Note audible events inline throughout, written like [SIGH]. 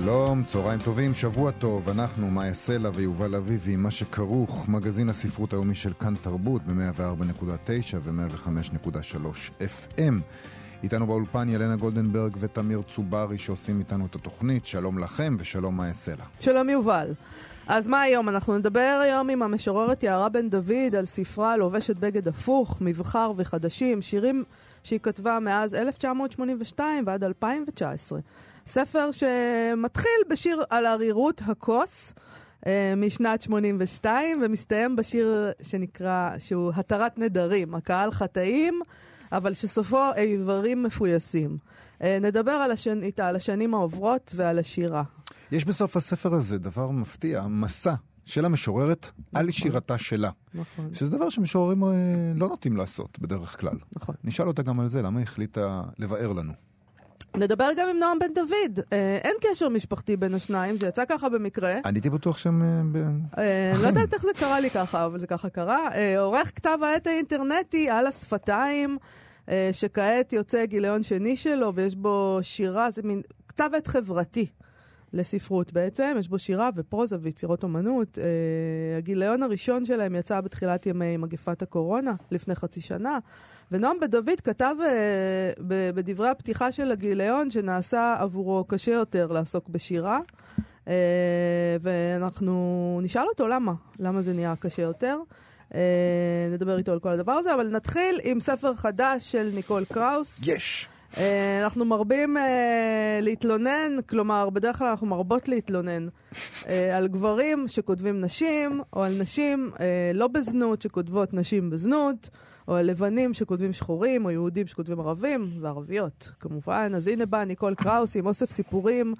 שלום, צהריים טובים, שבוע טוב, אנחנו מאיה סלע ויובל אביבי, מה שכרוך, מגזין הספרות היומי של כאן תרבות ב-104.9 ו-105.3 FM. איתנו באולפן ילנה גולדנברג ותמיר צוברי שעושים איתנו את התוכנית, שלום לכם ושלום מאיה סלע. שלום יובל. אז מה היום? אנחנו נדבר היום עם המשוררת יערה בן דוד על ספרה לובשת בגד הפוך, מבחר וחדשים, שירים שהיא כתבה מאז 1982 ועד 2019. ספר שמתחיל בשיר על ערירות הכוס. אה, משנת 82, ומסתיים בשיר שנקרא, שהוא התרת נדרים, הקהל חטאים, אבל שסופו איברים מפויסים. אה, נדבר על השנ... איתה על השנים העוברות ועל השירה. יש בסוף הספר הזה דבר מפתיע, מסע של המשוררת נכון. על שירתה שלה. נכון. שזה דבר שמשוררים אה, לא נוטים לעשות בדרך כלל. נכון. נשאל אותה גם על זה, למה היא החליטה לבאר לנו. נדבר גם עם נועם בן דוד. אה, אין קשר משפחתי בין השניים, זה יצא ככה במקרה. אני הייתי בטוח שהם... אה, אה, לא יודעת איך זה קרה לי ככה, אבל זה ככה קרה. אה, עורך כתב העת האינטרנטי על השפתיים, אה, שכעת יוצא גיליון שני שלו, ויש בו שירה, זה מין כתב עת חברתי. לספרות בעצם, יש בו שירה ופרוזה ויצירות אומנות. אה, הגיליון הראשון שלהם יצא בתחילת ימי מגפת הקורונה, לפני חצי שנה, ונועם בן דוד כתב אה, בדברי הפתיחה של הגיליון שנעשה עבורו קשה יותר לעסוק בשירה, אה, ואנחנו נשאל אותו למה, למה זה נהיה קשה יותר. Uh, נדבר איתו על כל הדבר הזה, אבל נתחיל עם ספר חדש של ניקול קראוס. יש. Uh, אנחנו מרבים uh, להתלונן, כלומר, בדרך כלל אנחנו מרבות להתלונן uh, על גברים שכותבים נשים, או על נשים לא בזנות שכותבות נשים בזנות. או על לבנים שכותבים שחורים, או יהודים שכותבים ערבים, וערביות, כמובן. אז הנה בא ניקול קראוס עם אוסף סיפורים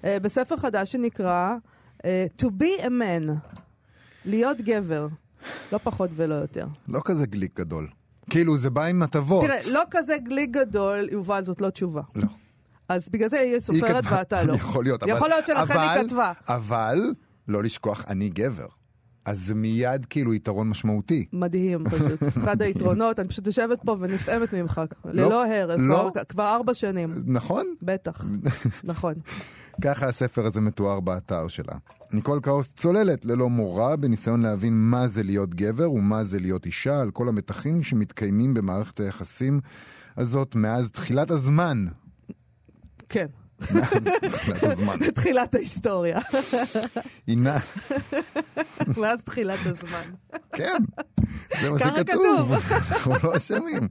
uh, בספר חדש שנקרא uh, To be a man, להיות גבר, לא פחות ולא יותר. לא כזה גליק גדול. כאילו, זה בא עם הטבות. תראה, לא כזה גליק גדול, יובל, זאת לא תשובה. לא. אז בגלל זה היא סופרת ואתה [LAUGHS] לא. יכול להיות, אבל... יכול להיות שלכן היא כתבה. אבל, לא לשכוח, אני גבר. אז זה מיד כאילו יתרון משמעותי. מדהים פשוט. [LAUGHS] אחד היתרונות, אני פשוט יושבת פה ונפעמת ממך. לא, ללא הרף, לא. כבר ארבע שנים. נכון. בטח, [LAUGHS] נכון. ככה הספר הזה מתואר באתר שלה. ניקול קאוס צוללת ללא מורא בניסיון להבין מה זה להיות גבר ומה זה להיות אישה, על כל המתחים שמתקיימים במערכת היחסים הזאת מאז תחילת הזמן. כן. תחילת הזמן. [LAUGHS] תחילת ההיסטוריה. הינה. [LAUGHS] מאז תחילת הזמן. כן, זה מה שכתוב. אנחנו לא אשמים.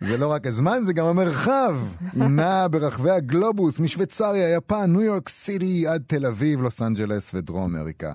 זה לא רק הזמן, זה גם המרחב. נעה ברחבי הגלובוס, משוויצריה, יפן, ניו יורק סיטי, עד תל אביב, לוס אנג'לס ודרום אמריקה.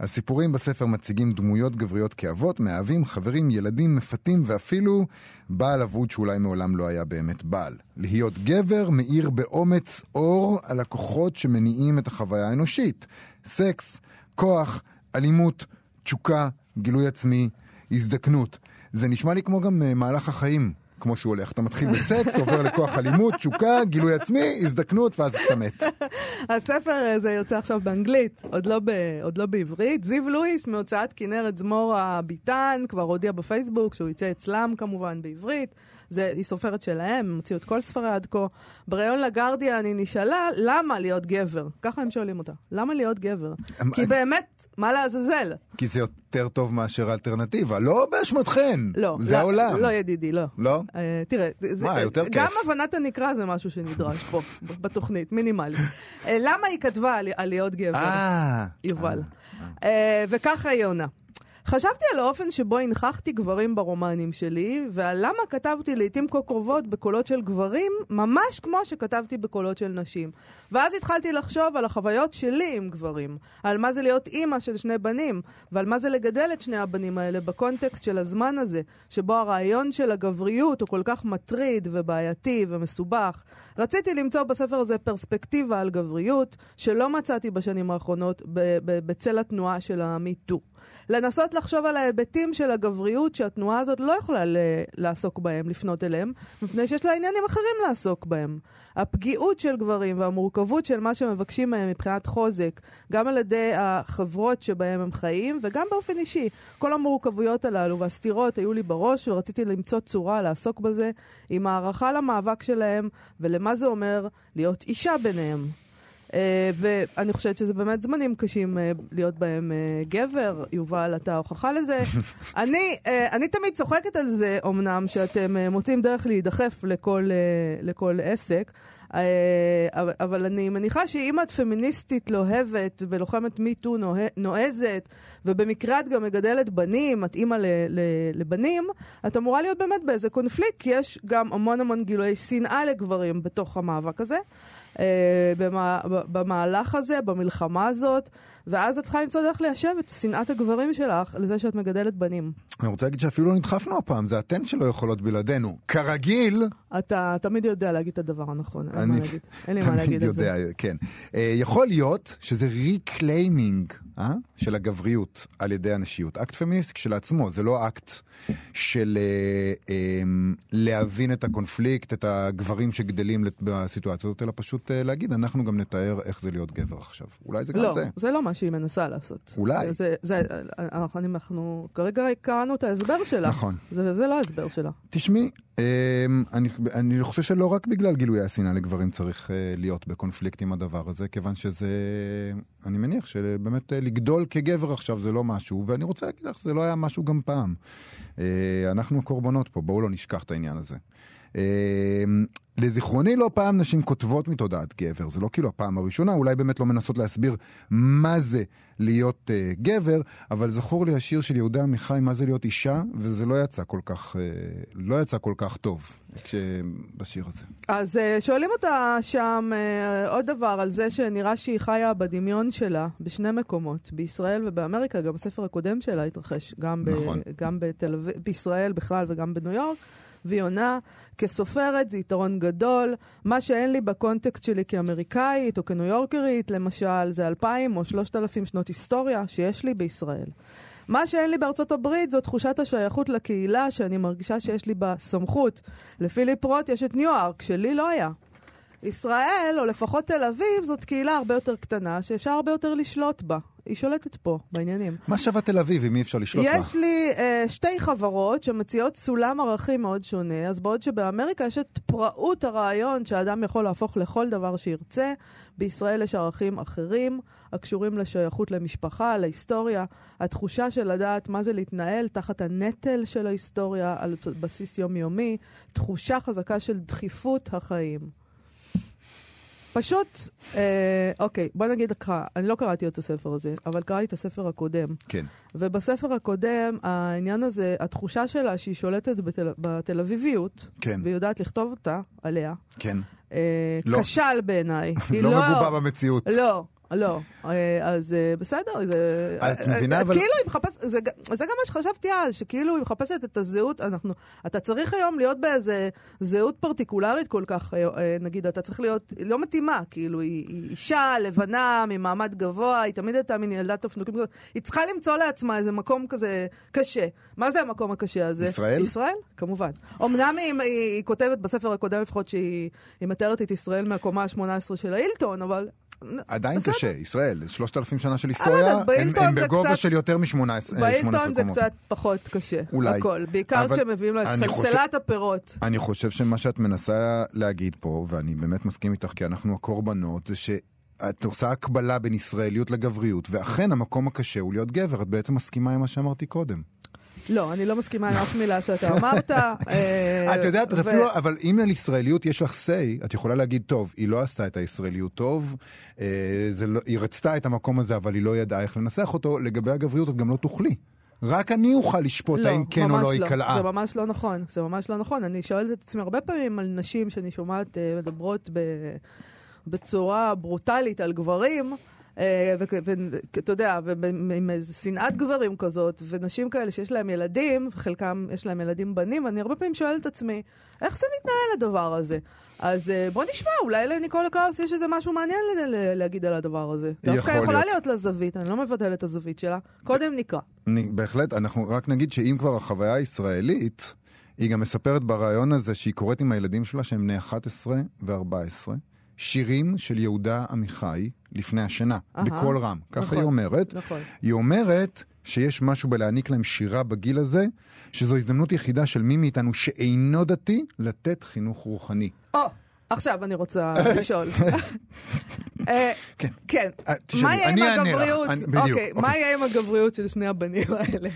הסיפורים בספר מציגים דמויות גבריות כאבות, מאהבים, חברים, ילדים, מפתים ואפילו בעל אבוד שאולי מעולם לא היה באמת בעל. להיות גבר מאיר באומץ אור על הכוחות שמניעים את החוויה האנושית. סקס, כוח, אלימות, תשוקה, גילוי עצמי, הזדקנות. זה נשמע לי כמו גם uh, מהלך החיים. כמו שהוא הולך. אתה מתחיל בסקס, [LAUGHS] עובר לכוח אלימות, תשוקה, גילוי עצמי, הזדקנות, ואז אתה מת. [LAUGHS] הספר הזה יוצא עכשיו באנגלית, עוד לא, ב, עוד לא בעברית. זיו לואיס מהוצאת כנרת זמור הביטן, כבר הודיע בפייסבוק שהוא יצא אצלם כמובן בעברית. זה, היא סופרת שלהם, הם הוציאו את כל ספרי עד כה. בריאיון לגרדיאן היא נשאלה, למה להיות גבר? ככה הם שואלים אותה. למה להיות גבר? כי באמת, מה לעזאזל? כי זה יותר טוב מאשר האלטרנטיבה. לא באשמתכן. לא. זה לא, העולם. לא, ידידי, לא. לא? Uh, תראה, זה, מה, יותר גם כיף. הבנת הנקרא זה משהו שנדרש פה, [LAUGHS] בתוכנית, מינימלי. uh, למה היא כתבה על, על להיות גבר? אה. יובל. Uh, וככה היא עונה. חשבתי על האופן שבו הנכחתי גברים ברומנים שלי, ועל למה כתבתי לעיתים כה קרובות בקולות של גברים, ממש כמו שכתבתי בקולות של נשים. ואז התחלתי לחשוב על החוויות שלי עם גברים, על מה זה להיות אימא של שני בנים, ועל מה זה לגדל את שני הבנים האלה בקונטקסט של הזמן הזה, שבו הרעיון של הגבריות הוא כל כך מטריד ובעייתי ומסובך. רציתי למצוא בספר הזה פרספקטיבה על גבריות, שלא מצאתי בשנים האחרונות בצל התנועה של המיטו. לנסות לחשוב על ההיבטים של הגבריות שהתנועה הזאת לא יכולה ל- לעסוק בהם, לפנות אליהם, מפני שיש לה עניינים אחרים לעסוק בהם. הפגיעות של גברים והמורכבות של מה שמבקשים מהם מבחינת חוזק, גם על ידי החברות שבהם הם חיים, וגם באופן אישי. כל המורכבויות הללו והסתירות היו לי בראש, ורציתי למצוא צורה לעסוק בזה, עם הערכה למאבק שלהם, ולמה זה אומר להיות אישה ביניהם. Uh, ואני חושבת שזה באמת זמנים קשים uh, להיות בהם uh, גבר. יובל, אתה הוכחה לזה. [LAUGHS] אני, אני תמיד צוחקת על זה, אמנם, שאתם מוצאים דרך להידחף לכל, לכל עסק. אבל אני מניחה שאם את פמיניסטית לוהבת ולוחמת מיטו נועזת, ובמקרה את גם מגדלת בנים, את אימא לבנים, את אמורה להיות באמת באיזה קונפליקט, כי יש גם המון המון גילויי שנאה לגברים בתוך המאבק הזה. Uh, במה, במהלך הזה, במלחמה הזאת, ואז את צריכה למצוא דרך ליישב את שנאת הגברים שלך לזה שאת מגדלת בנים. אני רוצה להגיד שאפילו לא נדחפנו הפעם, זה אתן שלא יכולות בלעדינו. כרגיל... אתה תמיד יודע להגיד את הדבר הנכון, אין מה להגיד. אין לי מה להגיד על זה. יודע, כן. אה, יכול להיות שזה reclaiming אה? של הגבריות על ידי הנשיות. אקט פמיניסט כשלעצמו, זה לא אקט של אה, אה, להבין את הקונפליקט, את הגברים שגדלים בסיטואציה הזאת, אלא פשוט להגיד, אנחנו גם נתאר איך זה להיות גבר עכשיו. אולי זה גם לא, זה. לא, זה לא מה שהיא מנסה לעשות. אולי. זה, זה, אנחנו, אנחנו כרגע קראנו את ההסבר שלה. נכון. זה, זה לא ההסבר שלה. תשמעי, אמ, אני, אני חושב שלא רק בגלל גילויי השנאה לגברים צריך uh, להיות בקונפליקט עם הדבר הזה, כיוון שזה, אני מניח שבאמת uh, לגדול כגבר עכשיו זה לא משהו, ואני רוצה להגיד לך שזה לא היה משהו גם פעם. Uh, אנחנו הקורבנות פה, בואו לא נשכח את העניין הזה. Uh, לזיכרוני לא פעם נשים כותבות מתודעת גבר, זה לא כאילו הפעם הראשונה, אולי באמת לא מנסות להסביר מה זה להיות uh, גבר, אבל זכור לי השיר של יהודה עמיחי, מה זה להיות אישה, וזה לא יצא כל כך, uh, לא יצא כל כך טוב כש... בשיר הזה. אז uh, שואלים אותה שם uh, עוד דבר על זה שנראה שהיא חיה בדמיון שלה בשני מקומות, בישראל ובאמריקה, גם הספר הקודם שלה התרחש, גם, נכון. ב, גם בתל בישראל בכלל וגם בניו יורק. והיא עונה, כסופרת זה יתרון גדול. מה שאין לי בקונטקסט שלי כאמריקאית או כניו יורקרית, למשל, זה אלפיים או שלושת אלפים שנות היסטוריה שיש לי בישראל. מה שאין לי בארצות הברית זו תחושת השייכות לקהילה שאני מרגישה שיש לי בה סמכות. לפיליפ רוט יש את ניו יורק, שלי לא היה. ישראל, או לפחות תל אביב, זאת קהילה הרבה יותר קטנה, שאפשר הרבה יותר לשלוט בה. היא שולטת פה, בעניינים. מה שווה תל אביב אם אי אפשר לשלוט בה? יש לי uh, שתי חברות שמציעות סולם ערכים מאוד שונה, אז בעוד שבאמריקה יש את פראות הרעיון שאדם יכול להפוך לכל דבר שירצה, בישראל יש ערכים אחרים, הקשורים לשייכות למשפחה, להיסטוריה, התחושה של לדעת מה זה להתנהל תחת הנטל של ההיסטוריה על בסיס יומיומי, תחושה חזקה של דחיפות החיים. פשוט, אה, אוקיי, בוא נגיד לך, אני לא קראתי את הספר הזה, אבל קראתי את הספר הקודם. כן. ובספר הקודם, העניין הזה, התחושה שלה שהיא שולטת בתל, בתל אביביות, כן. והיא יודעת לכתוב אותה, עליה, כן. אה, לא. כשל בעיניי. [LAUGHS] לא, לא מגובה במציאות. לא, לא, אה, אז אה, בסדר, זה... את מבינה, אבל... כאילו היא מחפשת, זה, זה גם מה שחשבתי אז, שכאילו היא מחפשת את הזהות, אנחנו... אתה צריך היום להיות באיזה זהות פרטיקולרית כל כך, אה, נגיד, אתה צריך להיות, היא לא מתאימה, כאילו, היא, היא אישה, לבנה, ממעמד גבוה, היא תמיד הייתה מין ילדת אופנוקים כזאת, היא צריכה למצוא לעצמה איזה מקום כזה קשה. מה זה המקום הקשה הזה? ישראל? ישראל, כמובן. אמנם היא, היא, היא כותבת בספר הקודם לפחות שהיא מתארת את ישראל מהקומה ה-18 של ההילטון, אבל עדיין בסדר. קשה, ישראל, שלושת אלפים שנה של היסטוריה, הם, הם בגובה קצת... של יותר משמונה עשרה קומות. באילטון זה קצת פחות קשה, אולי. הכל. בעיקר כשמביאים לה את סלסלת חושב... הפירות. אני חושב שמה שאת מנסה להגיד פה, ואני באמת מסכים איתך, כי אנחנו הקורבנות, זה ש... את עושה הקבלה בין ישראליות לגבריות, ואכן המקום הקשה הוא להיות גבר. את בעצם מסכימה עם מה שאמרתי קודם. לא, אני לא מסכימה עם אף מילה שאתה אמרת. אה, את יודעת, אפילו, אבל אם על ישראליות יש לך say, את יכולה להגיד, טוב, היא לא עשתה את הישראליות טוב, אה, לא, היא רצתה את המקום הזה, אבל היא לא ידעה איך לנסח אותו, לגבי הגבריות את גם לא תוכלי. רק אני אוכל לשפוט לא, האם כן או לא היא לא. קלעה. זה ממש לא נכון, זה ממש לא נכון. אני שואלת את עצמי הרבה פעמים על נשים שאני שומעת מדברות ב... בצורה ברוטלית על גברים, ואתה יודע, עם איזו שנאת גברים כזאת, ונשים כאלה שיש להם ילדים, וחלקם יש להם ילדים בנים, אני הרבה פעמים שואלת את עצמי, איך זה מתנהל הדבר הזה? אז אה, בוא נשמע, אולי לניקולה קראוס יש איזה משהו מעניין להגיד על הדבר הזה. דווקא יכולה להיות לה זווית, אני לא מבטלת את הזווית שלה. קודם נקרא. בהחלט, אנחנו רק נגיד שאם כבר החוויה הישראלית, היא גם מספרת ברעיון הזה שהיא קוראת עם הילדים שלה שהם בני 11 ו-14. שירים של יהודה עמיחי לפני השינה, בקול רם. ככה נכון, היא אומרת. נכון. היא אומרת שיש משהו בלהעניק להם שירה בגיל הזה, שזו הזדמנות יחידה של מי מאיתנו שאינו דתי לתת חינוך רוחני. או, עכשיו אני רוצה לשאול. [LAUGHS] אה, כן. כן. אה, מה יהיה עם. הגבריות? בדיוק, אוקיי, מה אוקיי. יהיה עם הגבריות של שני הבנים האלה?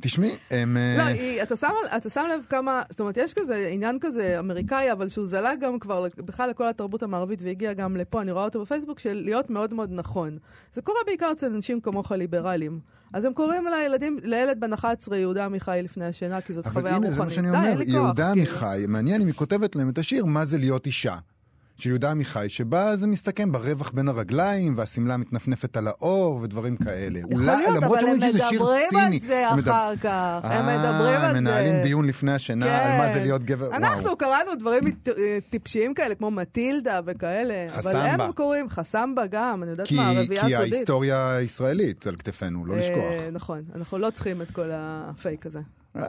תשמעי, הם... אה, לא, אתה שם, לב כמה, זאת אומרת, יש כזה עניין כזה אמריקאי, אבל שהוא זלג גם כבר בכלל לכל התרבות המערבית והגיע גם לפה, אני רואה אותו בפייסבוק, של להיות מאוד מאוד נכון. זה קורה בעיקר אצל אנשים כמוך ליברלים. אז הם קוראים לילדים, לילד בן 11 יהודה עמיחי לפני השינה, כי זאת אבל חוויה הנה, רוחנית. זה מה שאני אומר, יהודה. עמיחי, מעניין אם היא כותבת להם את השיר "מה זה להיות אישה". של יהודה עמיחי, שבה זה מסתכם ברווח בין הרגליים, והשמלה מתנפנפת על האור, ודברים כאלה. יכול להיות, אבל הם מדברים על. זה מדבר- אחר כך, הם מדברים אה, על זה. מנהלים דיון לפני השינה על מה זה להיות גבר, וואו. אנחנו קראנו דברים אה, טיפשיים כאלה, כמו מטילדה וכאלה. אבל חסמבה. הם קוראים, חסמבה גם, אני יודעת כי, מה, הרביעייה כי הסודית. ההיסטוריה הישראלית על כתפינו, לא אה, לשכוח. נכון, אנחנו לא צריכים את כל הפייק הזה.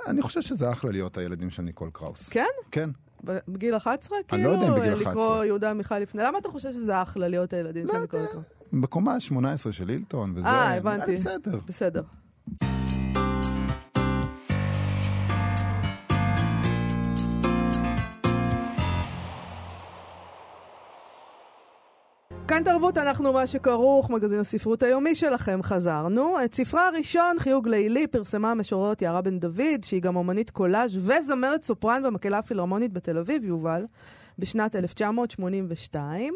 אני חושב שזה אחלה להיות הילדים של ניקול קראוס. כן? כן. בגיל 11? אני לא יודע אם כאילו, בגיל אה, לקרוא 11. יהודה עמיחי לפני. למה אתה חושב שזה אחלה להיות הילדים לא ניקול יודע. קראוס? בקומה ה-18 של הילטון, וזה... אה, הבנתי. בסדר. בסדר. כאן תרבות, אנחנו מה שכרוך, מגזין הספרות היומי שלכם, חזרנו. את ספרה הראשון, חיוג לילי, פרסמה המשוררת יערה בן דוד, שהיא גם אומנית קולאז' וזמרת סופרן במקהלה הפילהרמונית בתל אביב, יובל, בשנת 1982.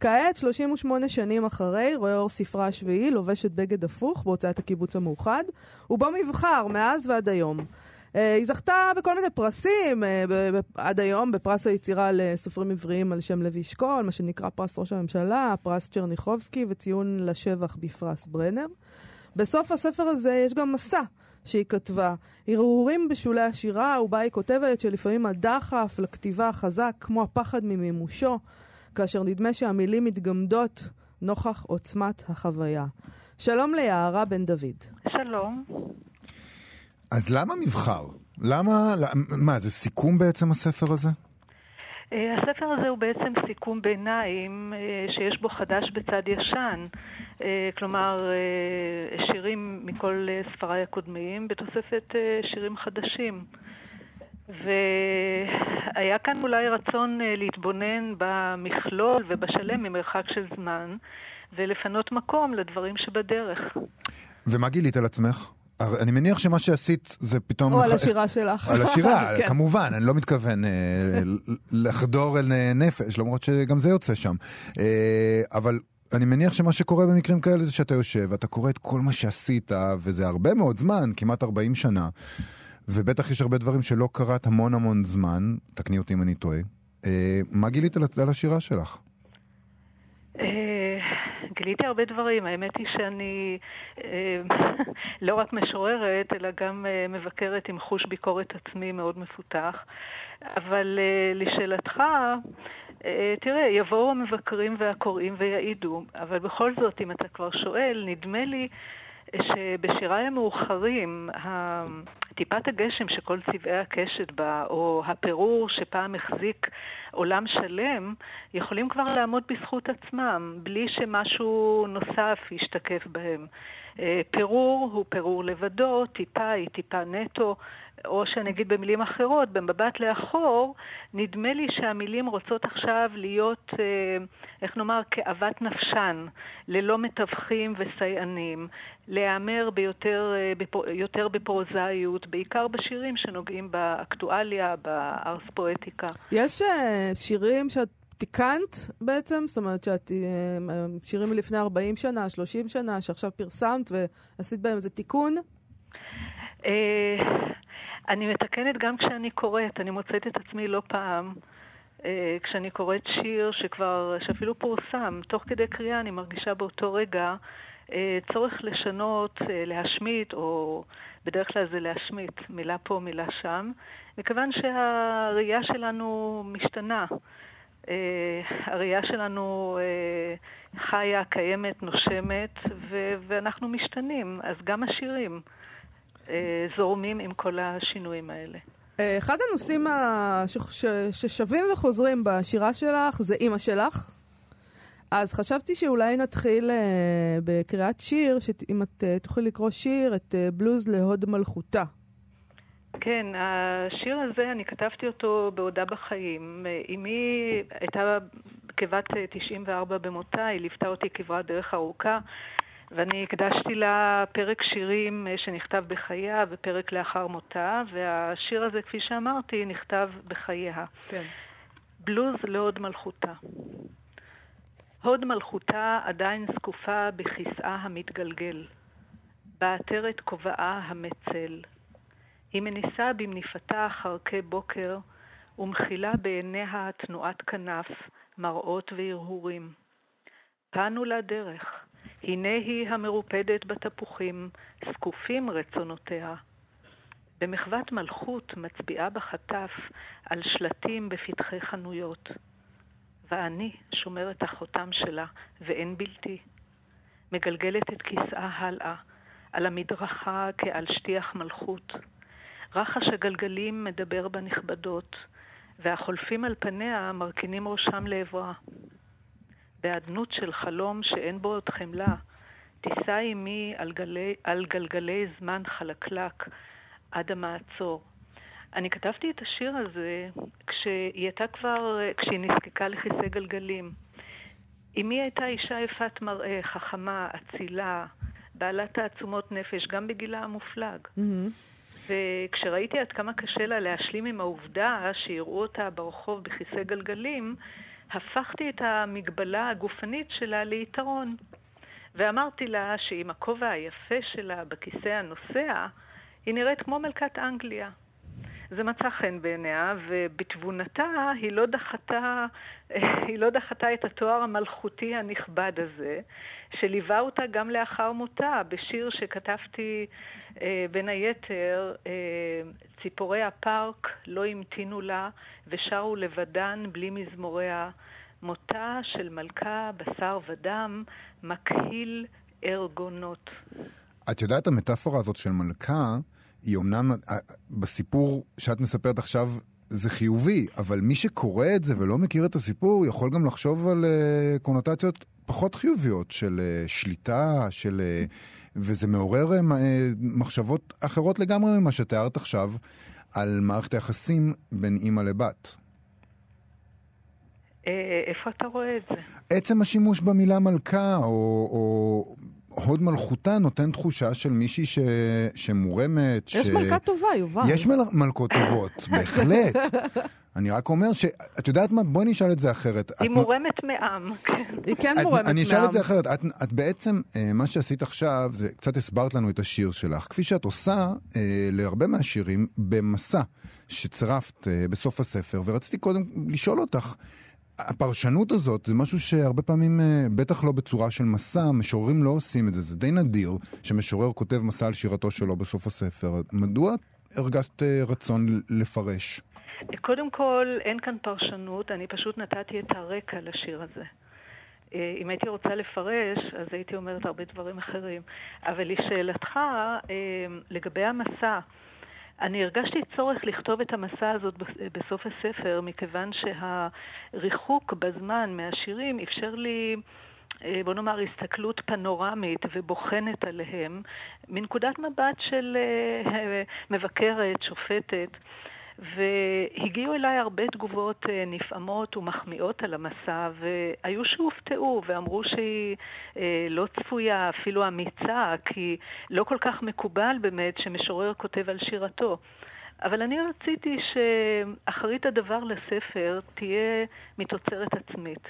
כעת, 38 שנים אחרי, רואה אור ספרה השביעי, לובשת בגד הפוך בהוצאת הקיבוץ המאוחד, ובו מבחר מאז ועד היום. אה, היא זכתה בכל מיני פרסים אה, עד היום, בפרס היצירה לסופרים עבריים על שם לוי אשכול, מה שנקרא פרס ראש הממשלה, פרס צ'רניחובסקי וציון לשבח בפרס ברנר. בסוף הספר הזה יש גם מסע שהיא כתבה. הרהורים בשולי השירה, ובה היא כותבת שלפעמים הדחף לכתיבה חזק כמו הפחד ממימושו, כאשר נדמה שהמילים מתגמדות נוכח עוצמת החוויה. שלום ליערה בן דוד. שלום. אז למה מבחר? למה, מה, זה סיכום בעצם הספר הזה? אה, הספר הזה הוא בעצם סיכום ביניים אה, שיש בו חדש בצד ישן. אה, כלומר, שירים מכל ספריי הקודמים בתוספת שירים חדשים. והיה כאן אולי רצון להתבונן במכלול ובשלם ממרחק של זמן ולפנות מקום לדברים שבדרך. ומה גילית על עצמך? אני מניח שמה שעשית זה פתאום... או על השירה שלך. על השירה, [LAUGHS] כן. כמובן, אני לא מתכוון אה, לחדור אל נפש, למרות שגם זה יוצא שם. אה, אבל אני מניח שמה שקורה במקרים כאלה זה שאתה יושב ואתה קורא את כל מה שעשית, וזה הרבה מאוד זמן, כמעט 40 שנה, ובטח יש הרבה דברים שלא קראת המון המון זמן, תקני אותי אם אני טועה. אה, מה גילית על, על השירה שלך? אה, גיליתי הרבה דברים. האמת היא שאני אה, [LAUGHS] לא רק משוררת, אלא גם אה, מבקרת עם חוש ביקורת עצמי מאוד מפותח. אבל אה, לשאלתך, אה, תראה, יבואו המבקרים והקוראים ויעידו, אבל בכל זאת, אם אתה כבר שואל, נדמה לי שבשיריי המאוחרים, טיפת הגשם שכל צבעי הקשת בה, או הפירור שפעם החזיק עולם שלם, יכולים כבר לעמוד בזכות עצמם, בלי שמשהו נוסף ישתקף בהם. אה, פירור הוא פירור לבדו, טיפה היא טיפה נטו, או שאני אגיד במילים אחרות, במבט לאחור, נדמה לי שהמילים רוצות עכשיו להיות, אה, איך נאמר, כאוות נפשן, ללא מתווכים וסייענים, להיאמר ביותר, אה, יותר בפרוזאיות, בעיקר בשירים שנוגעים באקטואליה, בארס פואטיקה. יש אה, שירים שאת תיקנת בעצם? זאת אומרת שאת שירים מלפני 40 שנה, 30 שנה, שעכשיו פרסמת ועשית בהם איזה תיקון? אה, אני מתקנת גם כשאני קוראת, אני מוצאת את עצמי לא פעם כשאני קוראת שיר שכבר, שאפילו פורסם, תוך כדי קריאה אני מרגישה באותו רגע צורך לשנות, להשמיט, או בדרך כלל זה להשמיט, מילה פה, מילה שם, מכיוון שהראייה שלנו משתנה. הראייה שלנו חיה, קיימת, נושמת, ואנחנו משתנים, אז גם השירים זורמים עם כל השינויים האלה. אחד הנושאים ששווים וחוזרים בשירה שלך זה אימא שלך. אז חשבתי שאולי נתחיל uh, בקריאת שיר, שאם את תוכלי לקרוא שיר, את בלוז להוד מלכותה. כן, השיר הזה, אני כתבתי אותו בעודה בחיים. אמי הייתה כבת 94 במותה, היא ליוותה אותי כברת דרך ארוכה, ואני הקדשתי לה פרק שירים שנכתב בחייה ופרק לאחר מותה, והשיר הזה, כפי שאמרתי, נכתב בחייה. כן. בלוז להוד מלכותה. הוד מלכותה עדיין זקופה בכיסאה המתגלגל, בעטרת כובעה המצל. היא מניסה במניפתה אחרכי בוקר, ומכילה בעיניה תנועת כנף, מראות והרהורים. פנו לה דרך, הנה היא המרופדת בתפוחים, זקופים רצונותיה. במחוות מלכות מצביעה בחטף על שלטים בפתחי חנויות. ואני שומרת החותם שלה, ואין בלתי. מגלגלת את כיסאה הלאה, על המדרכה כעל שטיח מלכות. רחש הגלגלים מדבר בנכבדות, והחולפים על פניה מרכינים ראשם לעברה. באדנות של חלום שאין בו עוד חמלה, תישא עמי על, גלי, על גלגלי זמן חלקלק עד המעצור. אני כתבתי את השיר הזה כשהיא הייתה כבר, כשהיא נזקקה לכיסא גלגלים. אמי הייתה אישה יפת מראה, חכמה, אצילה, בעלת תעצומות נפש, גם בגילה המופלג. Mm-hmm. וכשראיתי עד כמה קשה לה להשלים עם העובדה שיראו אותה ברחוב בכיסא גלגלים, הפכתי את המגבלה הגופנית שלה ליתרון. ואמרתי לה שעם הכובע היפה שלה בכיסא הנוסע, היא נראית כמו מלכת אנגליה. זה מצא חן בעיניה, ובתבונתה היא לא דחתה, [LAUGHS] היא לא דחתה את התואר המלכותי הנכבד הזה, שליווה אותה גם לאחר מותה, בשיר שכתבתי אה, בין היתר, אה, ציפורי הפארק לא המתינו לה ושרו לבדן בלי מזמוריה. מותה של מלכה בשר ודם מקהיל ארגונות. את יודעת, המטאפורה הזאת של מלכה, היא אומנם, אה, בסיפור שאת מספרת עכשיו, זה חיובי, אבל מי שקורא את זה ולא מכיר את הסיפור, יכול גם לחשוב על uh, קונוטציות פחות חיוביות של uh, שליטה, של... Uh, וזה מעורר uh, מחשבות אחרות לגמרי ממה שתיארת עכשיו על מערכת היחסים בין אימא לבת. איפה אתה רואה את זה? עצם השימוש במילה מלכה, או, או הוד מלכותה נותן תחושה של מישהי ש... שמורמת. יש ש... מלכה טובה, יובל. יש מל... מלכות טובות, [LAUGHS] בהחלט. אני רק אומר ש... את יודעת מה? בואי נשאל את זה אחרת. היא את... מורמת מעם. [LAUGHS] היא כן מורמת מעם. אני אשאל את זה אחרת. את, את בעצם, אה, מה שעשית עכשיו, זה קצת הסברת לנו את השיר שלך. כפי שאת עושה אה, להרבה מהשירים במסע שצירפת אה, בסוף הספר, ורציתי קודם לשאול אותך, הפרשנות הזאת זה משהו שהרבה פעמים, אה, בטח לא בצורה של מסע, משוררים לא עושים את זה. זה די נדיר שמשורר כותב מסע על שירתו שלו בסוף הספר. מדוע הרגשת אה, רצון לפרש? קודם כל, אין כאן פרשנות, אני פשוט נתתי את הרקע לשיר הזה. אה, אם הייתי רוצה לפרש, אז הייתי אומרת הרבה דברים אחרים. אבל לשאלתך, לגבי המסע, אני הרגשתי צורך לכתוב את המסע הזאת בסוף הספר, מכיוון שהריחוק בזמן מהשירים אפשר לי... אה, בוא נאמר, הסתכלות פנורמית ובוחנת עליהם מנקודת מבט של אה, מבקרת, שופטת. והגיעו אליי הרבה תגובות אה, נפעמות ומחמיאות על המסע, והיו שהופתעו ואמרו שהיא אה, לא צפויה, אפילו אמיצה, כי לא כל כך מקובל באמת שמשורר כותב על שירתו. אבל אני רציתי שאחרית הדבר לספר תהיה מתוצרת עצמית,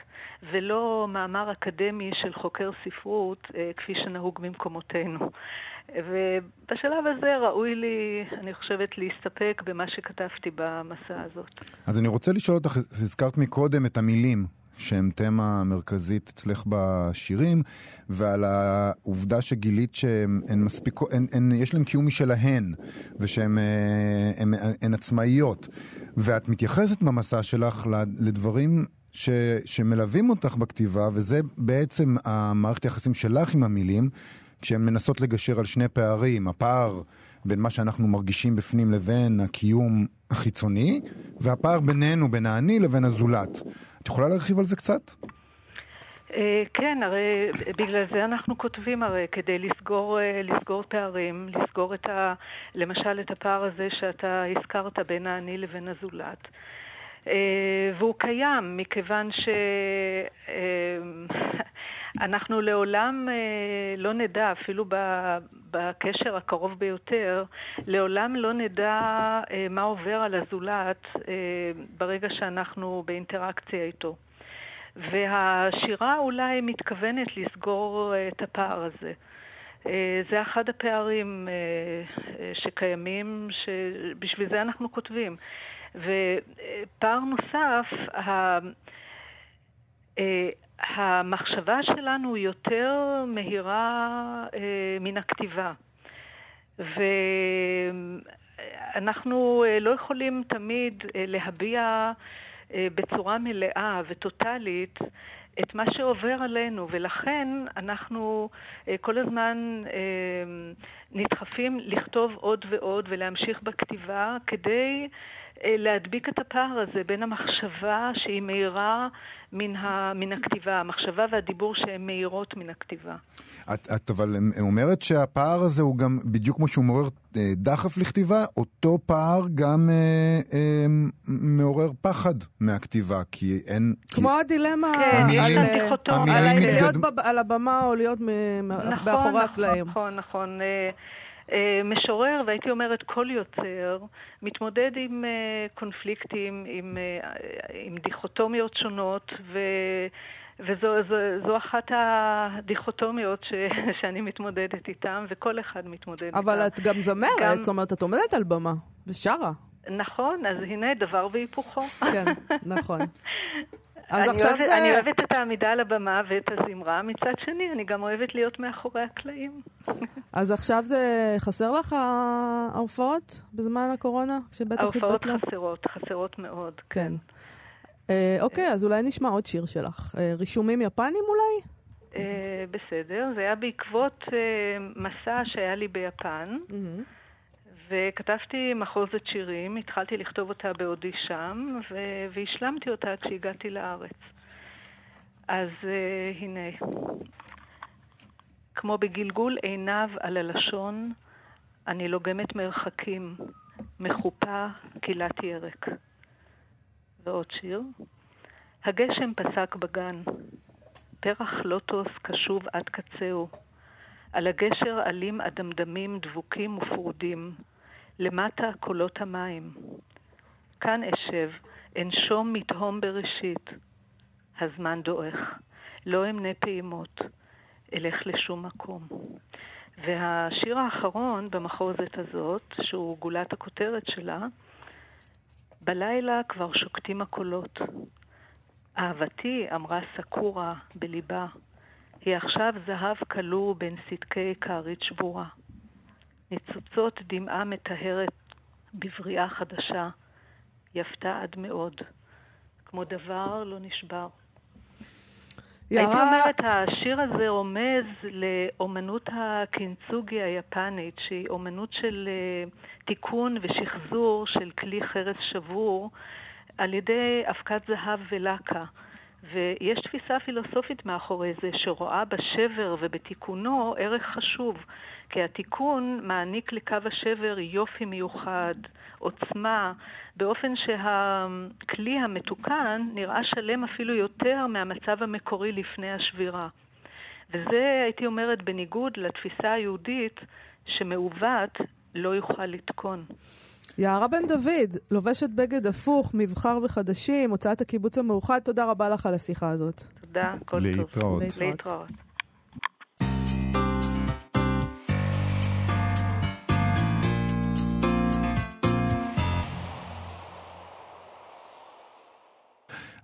ולא מאמר אקדמי של חוקר ספרות אה, כפי שנהוג במקומותינו. ובשלב הזה ראוי לי, אני חושבת, להסתפק במה שכתבתי במסע הזאת. אז אני רוצה לשאול אותך, הזכרת מקודם את המילים. שהן תמה מרכזית אצלך בשירים, ועל העובדה שגילית שהן מספיק, הן, הן, יש להן קיום משלהן, ושהן הן, הן, הן עצמאיות. ואת מתייחסת במסע שלך לדברים ש, שמלווים אותך בכתיבה, וזה בעצם המערכת היחסים שלך עם המילים, כשהן מנסות לגשר על שני פערים, הפער בין מה שאנחנו מרגישים בפנים לבין הקיום החיצוני, והפער בינינו, בין האני לבין הזולת. את יכולה להרחיב על זה קצת? אה, כן, הרי בגלל זה אנחנו כותבים הרי, כדי לסגור, אה, לסגור פערים, לסגור את ה... למשל את הפער הזה שאתה הזכרת בין האני לבין הזולת. אה, והוא קיים, מכיוון שאנחנו לעולם לא נדע, אפילו בקשר הקרוב ביותר, לעולם לא נדע מה עובר על הזולת ברגע שאנחנו באינטראקציה איתו. והשירה אולי מתכוונת לסגור אה, את הפער הזה. אה, זה אחד הפערים אה, שקיימים, שבשביל זה אנחנו כותבים. ופער נוסף, המחשבה שלנו יותר מהירה מן הכתיבה. ואנחנו לא יכולים תמיד להביע אה, בצורה מלאה וטוטאלית את מה שעובר עלינו, ולכן אנחנו אה, כל הזמן אה, נדחפים לכתוב עוד ועוד ולהמשיך בכתיבה כדי אה, להדביק את הפער הזה בין המחשבה שהיא מהירה מן, ה, מן הכתיבה, המחשבה והדיבור שהן מהירות מן הכתיבה. את, את אבל אומרת שהפער הזה הוא גם, בדיוק כמו שהוא מעורר אה, דחף לכתיבה, אותו פער גם אה, אה, מעורר פחד מהכתיבה, כי אין... כמו כי... הדילמה כן, המילים, על, על, על להיות בב, על הבמה או להיות מ, נכון, מאחורי נכון, הקלעים. נכון, נכון. אה, אה, משורר, והייתי אומרת כל יוצר, מתמודד עם אה, קונפליקטים, עם, אה, עם דיכוטומיות שונות, ו... וזו זו, זו אחת הדיכוטומיות ש, [LAUGHS] שאני מתמודדת איתן, וכל אחד מתמודד איתן. אבל את גם זמרת, גם... זאת אומרת, את עומדת על במה, ושרה. נכון, אז הנה דבר והיפוכו. כן, נכון. [LAUGHS] אז אני עכשיו אוהבת, זה... אני אוהבת את העמידה על הבמה ואת הזמרה, מצד שני, אני גם אוהבת להיות מאחורי הקלעים. [LAUGHS] אז עכשיו זה חסר לך ההופעות בזמן הקורונה? ההופעות חסרות, חסרות מאוד. כן. אה, אוקיי, אז אולי נשמע עוד שיר שלך. אה, רישומים יפנים אולי? אה, בסדר, זה היה בעקבות אה, מסע שהיה לי ביפן. Mm-hmm. וכתבתי מחוזת שירים, התחלתי לכתוב אותה בעודי שם, ו- והשלמתי אותה כשהגעתי לארץ. אז uh, הנה, כמו בגלגול עיניו על הלשון, אני לוגמת מרחקים, מחופה קהילת ירק. ועוד שיר. הגשם פסק בגן, פרח לוטוס קשוב עד קצהו. על הגשר עלים אדמדמים דבוקים ופרודים, למטה קולות המים. כאן אשב, אנשום מתהום בראשית. הזמן דועך, לא אמנה פעימות, אלך לשום מקום. והשיר האחרון במחוזת הזאת, שהוא גולת הכותרת שלה, בלילה כבר שוקטים הקולות. אהבתי, אמרה סקורה בליבה, היא עכשיו זהב כלוא בין סדקי כרית שבורה. ניצוצות דמעה מטהרת בבריאה חדשה, יפתה עד מאוד, כמו דבר לא נשבר. ירה... הייתי אומרת, השיר הזה רומז לאומנות הקינצוגי היפנית, שהיא אומנות של uh, תיקון ושחזור של כלי חרס שבור על ידי אבקת זהב ולקה. ויש תפיסה פילוסופית מאחורי זה שרואה בשבר ובתיקונו ערך חשוב, כי התיקון מעניק לקו השבר יופי מיוחד, עוצמה, באופן שהכלי המתוקן נראה שלם אפילו יותר מהמצב המקורי לפני השבירה. וזה, הייתי אומרת, בניגוד לתפיסה היהודית שמעוות לא יוכל לתקון. יערה בן דוד, לובשת בגד הפוך, מבחר וחדשים, הוצאת הקיבוץ המאוחד, תודה רבה לך על השיחה הזאת. תודה, כל טוב. להתראות. להתראות.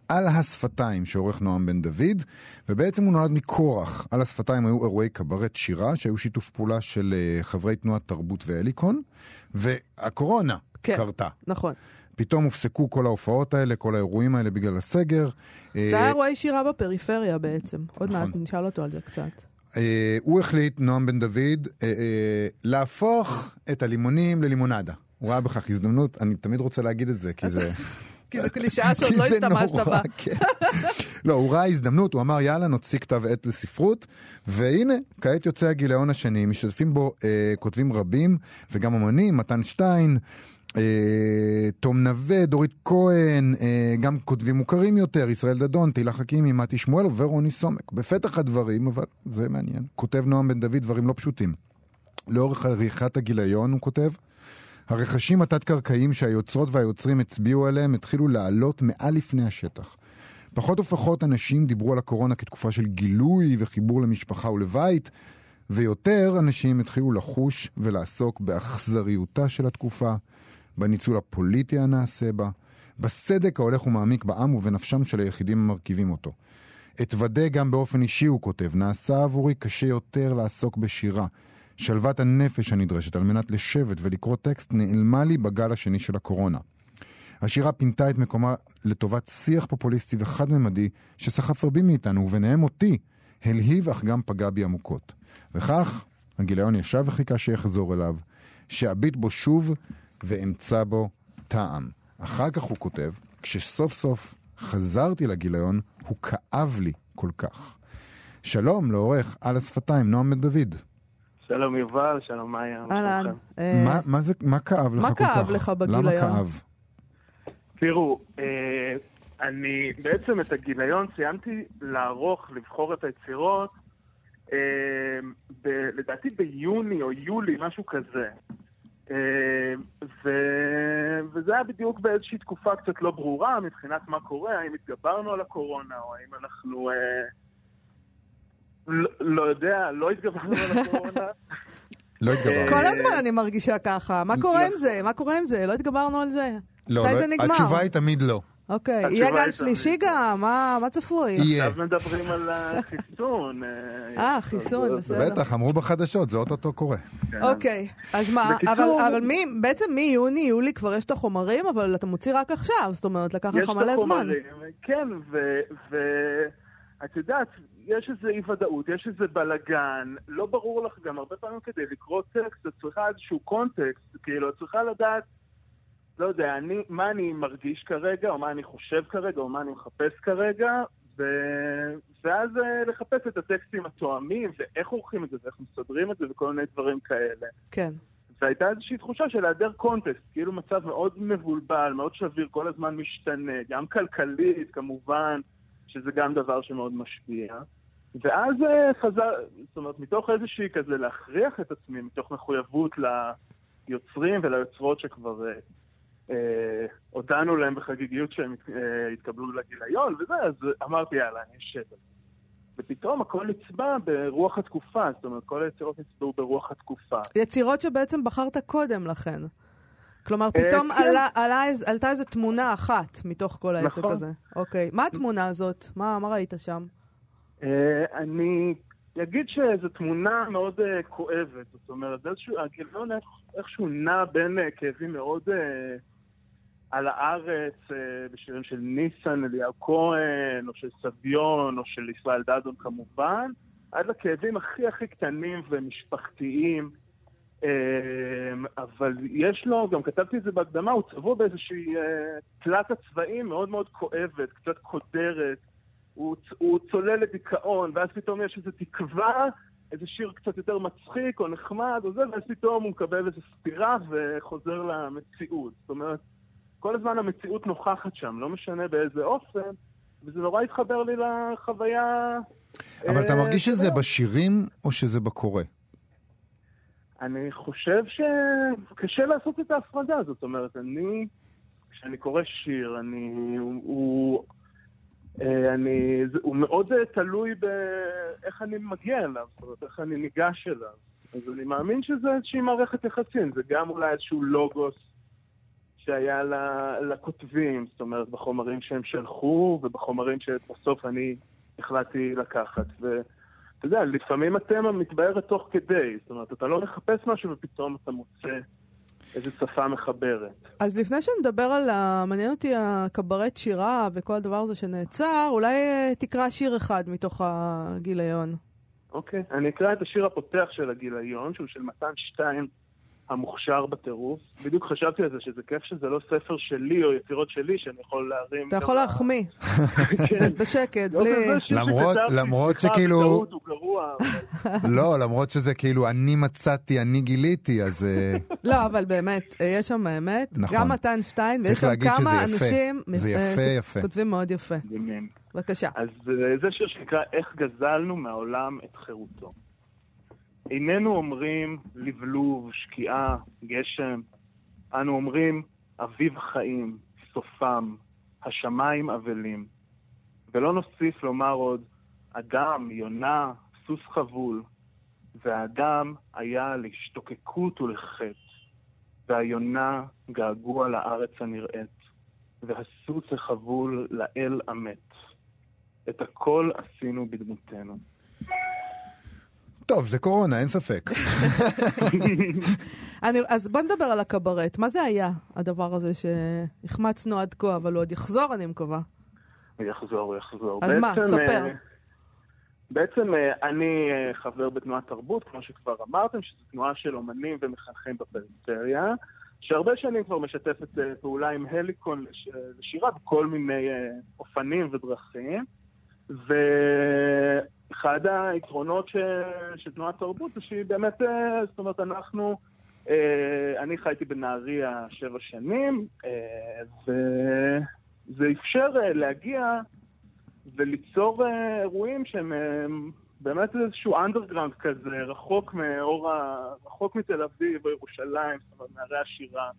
על השפתיים שעורך נועם בן דוד, ובעצם הוא נולד מכורח. על השפתיים היו אירועי קברט שירה, שהיו שיתוף פעולה של אה, חברי תנועת תרבות והליקון, והקורונה כן. קרתה. נכון. פתאום הופסקו כל ההופעות האלה, כל האירועים האלה בגלל הסגר. זה אה, היה אירועי שירה בפריפריה בעצם. עוד נכון. מעט נשאל אותו על זה קצת. אה, הוא החליט, נועם בן דוד, אה, אה, להפוך את הלימונים ללימונדה. הוא ראה בכך הזדמנות, אני תמיד רוצה להגיד את זה, כי זה... [LAUGHS] כי זו קלישאה שעוד לא השתמשת בה. כן. לא, הוא ראה הזדמנות, הוא אמר יאללה נוציא כתב עת לספרות, והנה, כעת יוצא הגיליון השני, משתתפים בו אה, כותבים רבים, וגם אמנים, מתן שטיין, אה, תום נווה, דורית כהן, אה, גם כותבים מוכרים יותר, ישראל דדון, תהילה חכימי, מתי שמואל ורוני סומק. בפתח הדברים, אבל זה מעניין, כותב נועם בן דוד דברים לא פשוטים. לאורך עריכת הגיליון, הוא כותב, הרכשים התת-קרקעיים שהיוצרות והיוצרים הצביעו עליהם התחילו לעלות מעל לפני השטח. פחות ופחות אנשים דיברו על הקורונה כתקופה של גילוי וחיבור למשפחה ולבית, ויותר אנשים התחילו לחוש ולעסוק באכזריותה של התקופה, בניצול הפוליטי הנעשה בה, בסדק ההולך ומעמיק בעם ובנפשם של היחידים המרכיבים אותו. אתוודה גם באופן אישי, הוא כותב, נעשה עבורי קשה יותר לעסוק בשירה. שלוות הנפש הנדרשת על מנת לשבת ולקרוא טקסט נעלמה לי בגל השני של הקורונה. השירה פינתה את מקומה לטובת שיח פופוליסטי וחד-ממדי שסחף רבים מאיתנו, וביניהם אותי, הלהיב אך גם פגע בי עמוקות. וכך, הגיליון ישב וחיכה שיחזור אליו, שאביט בו שוב ואמצא בו טעם. אחר כך הוא כותב, כשסוף סוף חזרתי לגיליון, הוא כאב לי כל כך. שלום לעורך על השפתיים, נועם בן דוד. שלום יובל, שלום מאיה. מה אהלן. אה, מה, מה, זה, מה כאב לך מה כל כך? כאב לך בגיליון? למה כאב? תראו, אה, אני בעצם את הגיליון סיימתי לערוך, לבחור את היצירות, אה, ב- לדעתי ביוני או יולי, משהו כזה. ו... וזה היה בדיוק באיזושהי תקופה קצת לא ברורה מבחינת מה קורה, האם התגברנו על הקורונה, או האם אנחנו... אה, לא, לא יודע, לא התגברנו על הקורונה. לא התגברנו. כל הזמן אני מרגישה ככה. מה קורה עם זה? מה קורה עם זה? לא התגברנו על זה. לא, מתי לא, זה נגמר? התשובה היא תמיד לא. אוקיי. יהיה גל. שלישי גם? מה מה צפוי? יהיה. עכשיו מדברים על החיסון. אה, חיסון, בסדר. בטח, אמרו בחדשות, זה אוטוטו קורה. אוקיי, אז מה, אבל, אבל מי, בעצם מיוני, יולי כבר יש את החומרים, אבל אתה מוציא רק עכשיו, זאת אומרת, לקח יש לך מלא זמן. החומרים, כן, ואת יודעת, יש איזו אי ודאות, יש איזה בלאגן, לא ברור לך גם הרבה פעמים כדי לקרוא טקסט, את צריכה איזשהו קונטקסט, כאילו, את צריכה לדעת, לא יודע, אני, מה אני מרגיש כרגע, או מה אני חושב כרגע, או מה אני מחפש כרגע, ו... ואז אה, לחפש את הטקסטים התואמים, ואיך עורכים את זה, ואיך מסדרים את זה, וכל מיני דברים כאלה. כן. והייתה איזושהי תחושה של היעדר קונטקסט, כאילו מצב מאוד מבולבל, מאוד שביר, כל הזמן משתנה, גם כלכלית כמובן, שזה גם דבר שמאוד משפיע. ואז אה, חזר, זאת אומרת, מתוך איזושהי כזה להכריח את עצמי, מתוך מחויבות ליוצרים וליוצרות שכבר אה, אה, הודענו להם בחגיגיות שהם אה, התקבלו לגיליון וזה, אז אמרתי, יאללה, אני אשב. ופתאום הכל נצבע ברוח התקופה, זאת אומרת, כל היצירות נצבעו ברוח התקופה. יצירות שבעצם בחרת קודם לכן. כלומר, אה, פתאום כן. עלה, עלה, איז- עלתה איזו תמונה אחת מתוך כל העסק נכון. הזה. אוקיי. מה התמונה הזאת? מה, מה ראית שם? אה, אני אגיד שזו תמונה מאוד אה, כואבת, זאת אומרת, איזשהו, הגיליון איך, איכשהו נע בין אה, כאבים מאוד אה, על הארץ, אה, בשירים של ניסן, אליהו כהן, או של סביון, או של ישראל דדון כמובן, עד לכאבים הכי הכי קטנים ומשפחתיים. אה, אבל יש לו, גם כתבתי את זה בהקדמה, הוא צבוע באיזושהי אה, תלת הצבעים מאוד מאוד כואבת, קצת קודרת. הוא, הוא צולל לדיכאון, ואז פתאום יש איזו תקווה, איזה שיר קצת יותר מצחיק או נחמד או זה, ואז פתאום הוא מקבל איזו סטירה וחוזר למציאות. זאת אומרת, כל הזמן המציאות נוכחת שם, לא משנה באיזה אופן, וזה נורא התחבר לי לחוויה... אבל אתה אה, מרגיש שזה אתה. בשירים או שזה בקורא? אני חושב שקשה לעשות את ההפרדה, זאת אומרת, אני, כשאני קורא שיר, אני, הוא, אה, אני, הוא מאוד אה, תלוי באיך אני מגיע אליו, זאת אומרת, איך אני ניגש אליו. אז אני מאמין שזה איזושהי מערכת יחסים, זה גם אולי איזשהו לוגוס שהיה לכותבים, זאת אומרת, בחומרים שהם שלחו ובחומרים שבסוף אני החלטתי לקחת. ואתה יודע, לפעמים התמה מתבהרת תוך כדי, זאת אומרת, אתה לא מחפש משהו ופתאום אתה מוצא איזו שפה מחברת. אז לפני שנדבר על, ה... מעניין אותי הקברט שירה וכל הדבר הזה שנעצר, אולי אה, תקרא שיר אחד מתוך הגיליון. אוקיי, אני אקרא את השיר הפותח של הגיליון, שהוא של מתן שטיין. המוכשר בטירוף. בדיוק חשבתי על זה, שזה כיף שזה לא ספר שלי או יצירות שלי, שאני יכול להרים... אתה יכול להחמיא. [LAUGHS] בשקט, לא בלי... למרות שכאילו... לא, למרות שזה כאילו אני מצאתי, אני גיליתי, אז... אה, [LAUGHS] לא, אבל באמת, אה, יש שם האמת. נכון. גם מתן שטיין, ויש שם כמה אנשים... זה יפה, יפה. כותבים מאוד יפה. בבקשה. אז אה, זה שיר שנקרא איך גזלנו מהעולם את חירותו. איננו אומרים לבלוב, שקיעה, גשם. אנו אומרים אביב חיים, סופם, השמיים אבלים. ולא נוסיף לומר עוד, אדם, יונה, סוס חבול, והאדם היה להשתוקקות ולחטא, והיונה געגוע לארץ הנראית, והסוס החבול לאל המת. את הכל עשינו בדמותנו. טוב, זה קורונה, אין ספק. [LAUGHS] אני, אז בוא נדבר על הקברט. מה זה היה, הדבר הזה שהחמצנו עד כה, אבל הוא עוד יחזור, אני מקווה. הוא יחזור, הוא יחזור. אז בעצם, מה, ספר. Uh, בעצם uh, אני uh, חבר בתנועת תרבות, כמו שכבר אמרתם, שזו תנועה של אומנים ומחנכים בפריפריה, שהרבה שנים כבר משתפת פעולה עם הליקון לש, לשירה בכל מיני אופנים ודרכים. ו... אחד היתרונות ש... של תנועת תרבות זה שהיא באמת, אה, זאת אומרת, אנחנו, אה, אני חייתי בנהריה שבע שנים, אה, וזה אפשר להגיע וליצור אירועים שהם באמת איזשהו אנדרגראונד כזה, רחוק מאור ה... רחוק מתל אביב או ירושלים, זאת אומרת, נערי השירה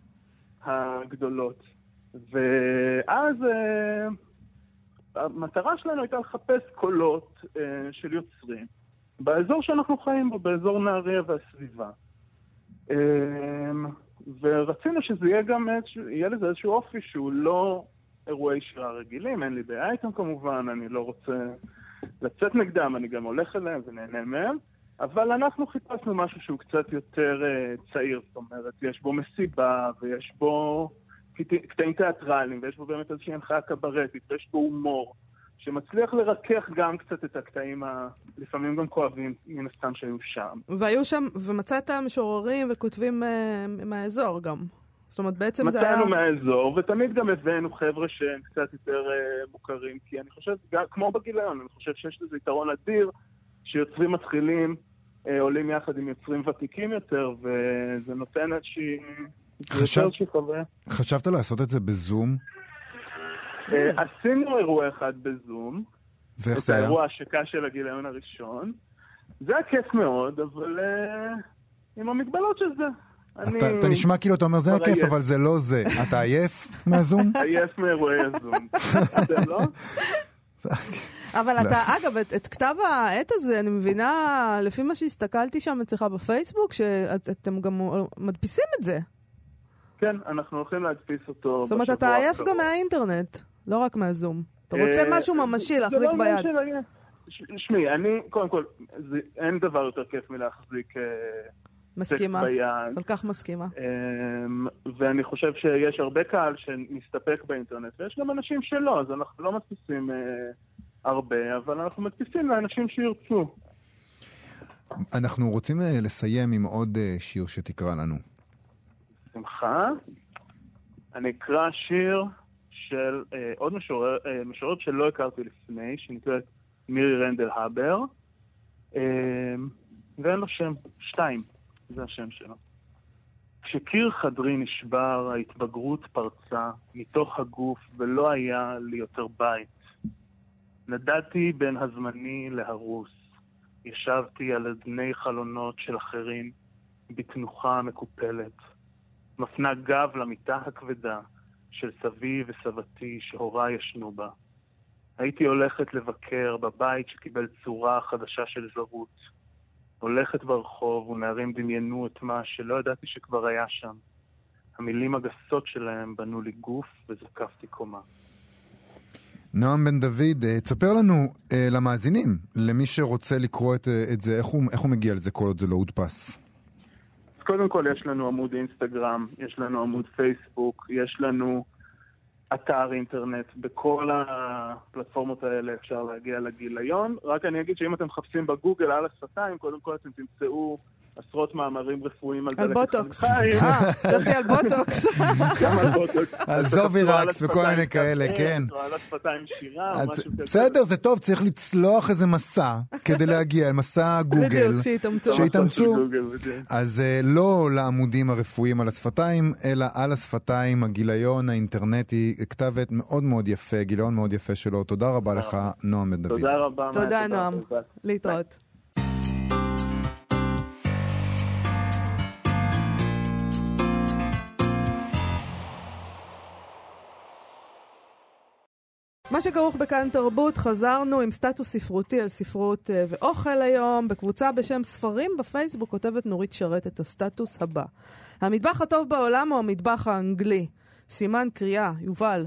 הגדולות. ואז המטרה שלנו הייתה לחפש קולות אה, של יוצרים באזור שאנחנו חיים בו, באזור נהריה והסביבה. אה, ורצינו שזה יהיה גם, איזשהו, יהיה לזה איזשהו אופי שהוא לא אירועי שירה רגילים, אין לי בעיה איתם כמובן, אני לא רוצה לצאת נגדם, אני גם הולך אליהם ונהנה מהם, אבל אנחנו חיפשנו משהו שהוא קצת יותר אה, צעיר, זאת אומרת, יש בו מסיבה ויש בו... קטעים תיאטרליים, ויש בו באמת איזושהי הנחיה קברטית, ויש בו הומור, שמצליח לרכך גם קצת את הקטעים הלפעמים גם כואבים, מן הסתם, שהיו שם. והיו שם, ומצאת משוררים וכותבים uh, מהאזור גם. זאת אומרת, בעצם זה היה... מצאנו מהאזור, ותמיד גם הבאנו חבר'ה שהם קצת יותר uh, מוכרים, כי אני חושב, גם, כמו בגיליון, אני חושב שיש לזה יתרון אדיר, שיוצרים מתחילים uh, עולים יחד עם יוצרים ותיקים יותר, וזה נותן איזושהי... חשב... חשבת לעשות את זה בזום? אה, עשינו אירוע אחד בזום. ואיך זה היה? את האירוע השקה של הגיליון הראשון. זה היה כיף מאוד, אבל אה, עם המגבלות של זה. אתה, נשמע כאילו אתה אומר זה היה כיף, אבל זה לא זה. אתה עייף מהזום? [LAUGHS] עייף מאירועי הזום. [LAUGHS] זה לא? אבל אתה, לא. אגב, את, את כתב העת הזה, אני מבינה, לפי מה שהסתכלתי שם אצלך בפייסבוק, שאתם גם מדפיסים את זה. כן, אנחנו הולכים להדפיס אותו זאת אומרת, אתה עייף גם מהאינטרנט, לא רק מהזום. אתה רוצה אה, משהו ממשי להחזיק לא ביד. שמעי, אני, קודם כל, אין דבר יותר כיף מלהחזיק... אה, מסכימה, כל כך מסכימה. אמ, ואני חושב שיש הרבה קהל שמסתפק באינטרנט, ויש גם אנשים שלא, אז אנחנו לא מדפיסים אה, הרבה, אבל אנחנו מדפיסים לאנשים שירצו. אנחנו רוצים לסיים עם עוד שיר שתקרא לנו. בשמחה. אני אקרא שיר של אה, עוד משורר, אה, משוררת שלא הכרתי לפני, שנקראת מירי רנדל הבר, אה, ואין לו שם, שתיים, זה השם שלו. כשקיר חדרי נשבר, ההתבגרות פרצה מתוך הגוף ולא היה לי יותר בית. נדדתי בין הזמני להרוס, ישבתי על אדני חלונות של אחרים, בתנוחה מקופלת, מפנה גב למיטה הכבדה של סבי וסבתי שהוריי ישנו בה. הייתי הולכת לבקר בבית שקיבל צורה חדשה של זרות. הולכת ברחוב ונערים דמיינו את מה שלא ידעתי שכבר היה שם. המילים הגסות שלהם בנו לי גוף וזקפתי קומה. נועם בן דוד, אה, תספר לנו, אה, למאזינים, למי שרוצה לקרוא את, אה, את זה, איך הוא, איך הוא מגיע לזה כל עוד זה לא הודפס? קודם כל יש לנו עמוד אינסטגרם, יש לנו עמוד פייסבוק, יש לנו אתר אינטרנט, בכל הפלטפורמות האלה אפשר להגיע לגיליון. רק אני אגיד שאם אתם מחפשים בגוגל על השפתיים, קודם כל אתם תמצאו עשרות מאמרים רפואיים על דלקת בוטוקס. אה, חשבתי על בוטוקס. גם על בוטוקס. [LAUGHS] על זובירקס וכל מיני כאלה, כן. או על השפתיים שירה, משהו כזה. בסדר, זה טוב, צריך לצלוח איזה מסע כדי להגיע, מסע גוגל. בדיוק, בדיוק. אז אה, לא לעמודים הרפואיים על השפתיים, אלא על השפתיים, הגיליון האינטרנטי, כתבת מאוד מאוד יפה, גיליון מאוד יפה שלו. תודה רבה לך, נועם בן דוד. תודה רבה. תודה, נועם. להתראות. מה שכרוך בכאן תרבות, חזרנו עם סטטוס ספרותי על ספרות אה, ואוכל היום. בקבוצה בשם ספרים בפייסבוק כותבת נורית שרת את הסטטוס הבא: המטבח הטוב בעולם הוא המטבח האנגלי. סימן קריאה, יובל.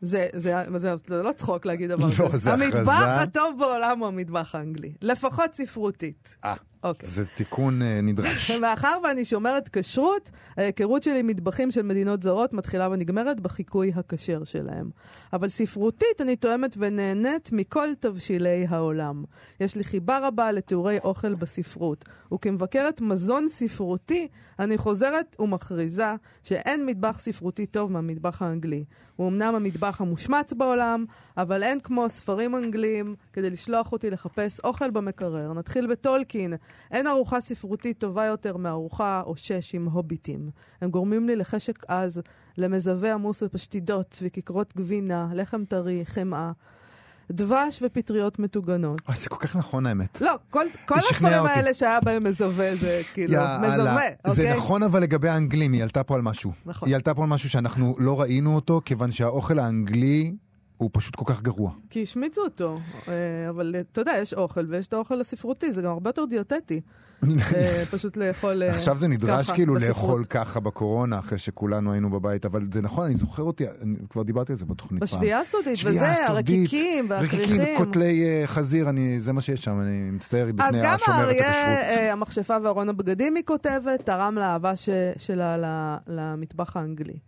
זה, זה, זה, זה לא צחוק להגיד דבר לא, כזה. זה הכרזה. המטבח הטוב בעולם הוא המטבח האנגלי. לפחות ספרותית. אה, אוקיי. זה תיקון אה, נדרש. [LAUGHS] מאחר ואני שומרת כשרות, ההיכרות שלי עם מטבחים של מדינות זרות מתחילה ונגמרת בחיקוי הכשר שלהם. אבל ספרותית אני תואמת ונהנית מכל תבשילי העולם. יש לי חיבה רבה לתיאורי אוכל בספרות, וכמבקרת מזון ספרותי, אני חוזרת ומכריזה שאין מטבח ספרותי טוב מהמטבח האנגלי. הוא אמנם המטבח המושמץ בעולם, אבל אין כמו ספרים אנגליים כדי לשלוח אותי לחפש אוכל במקרר. נתחיל בטולקין. אין ארוחה ספרותית טובה יותר מארוחה או שש עם הוביטים. הם גורמים לי לחשק עז, למזווה עמוס בפשטידות וכיכרות גבינה, לחם טרי, חמאה. דבש ופטריות מטוגנות. אוי, זה כל כך נכון האמת. לא, כל, כל זה אותי. האלה שהיה בהם מזווה זה כאילו, יאללה. מזווה, זה אוקיי? נכון אבל לגבי האנגלים, היא עלתה פה על משהו. נכון. היא עלתה פה על משהו שאנחנו לא ראינו אותו, כיוון שהאוכל האנגלי הוא פשוט כל כך גרוע. כי השמיצו אותו, אה, אבל אה, אתה יודע, יש אוכל ויש את האוכל הספרותי, זה גם הרבה יותר דיאטטי. [LAUGHS] אה, פשוט לאכול אה, עכשיו זה נדרש ככה, כאילו בספרות. לאכול ככה בקורונה, אחרי שכולנו היינו בבית, אבל זה נכון, אני זוכר אותי, אני כבר דיברתי על זה בתוכנית פעם. בשביעייה הסודית, וזה, הרקיקים והכריכים. רקיקים, קוטלי חזיר, אני, זה מה שיש שם, אני מצטער אז בפני גם השומרת האריה, הכשרות. אה, המכשפה וארון הבגדים, היא כותבת, תרם לאהבה ש- שלה למטבח האנגלי.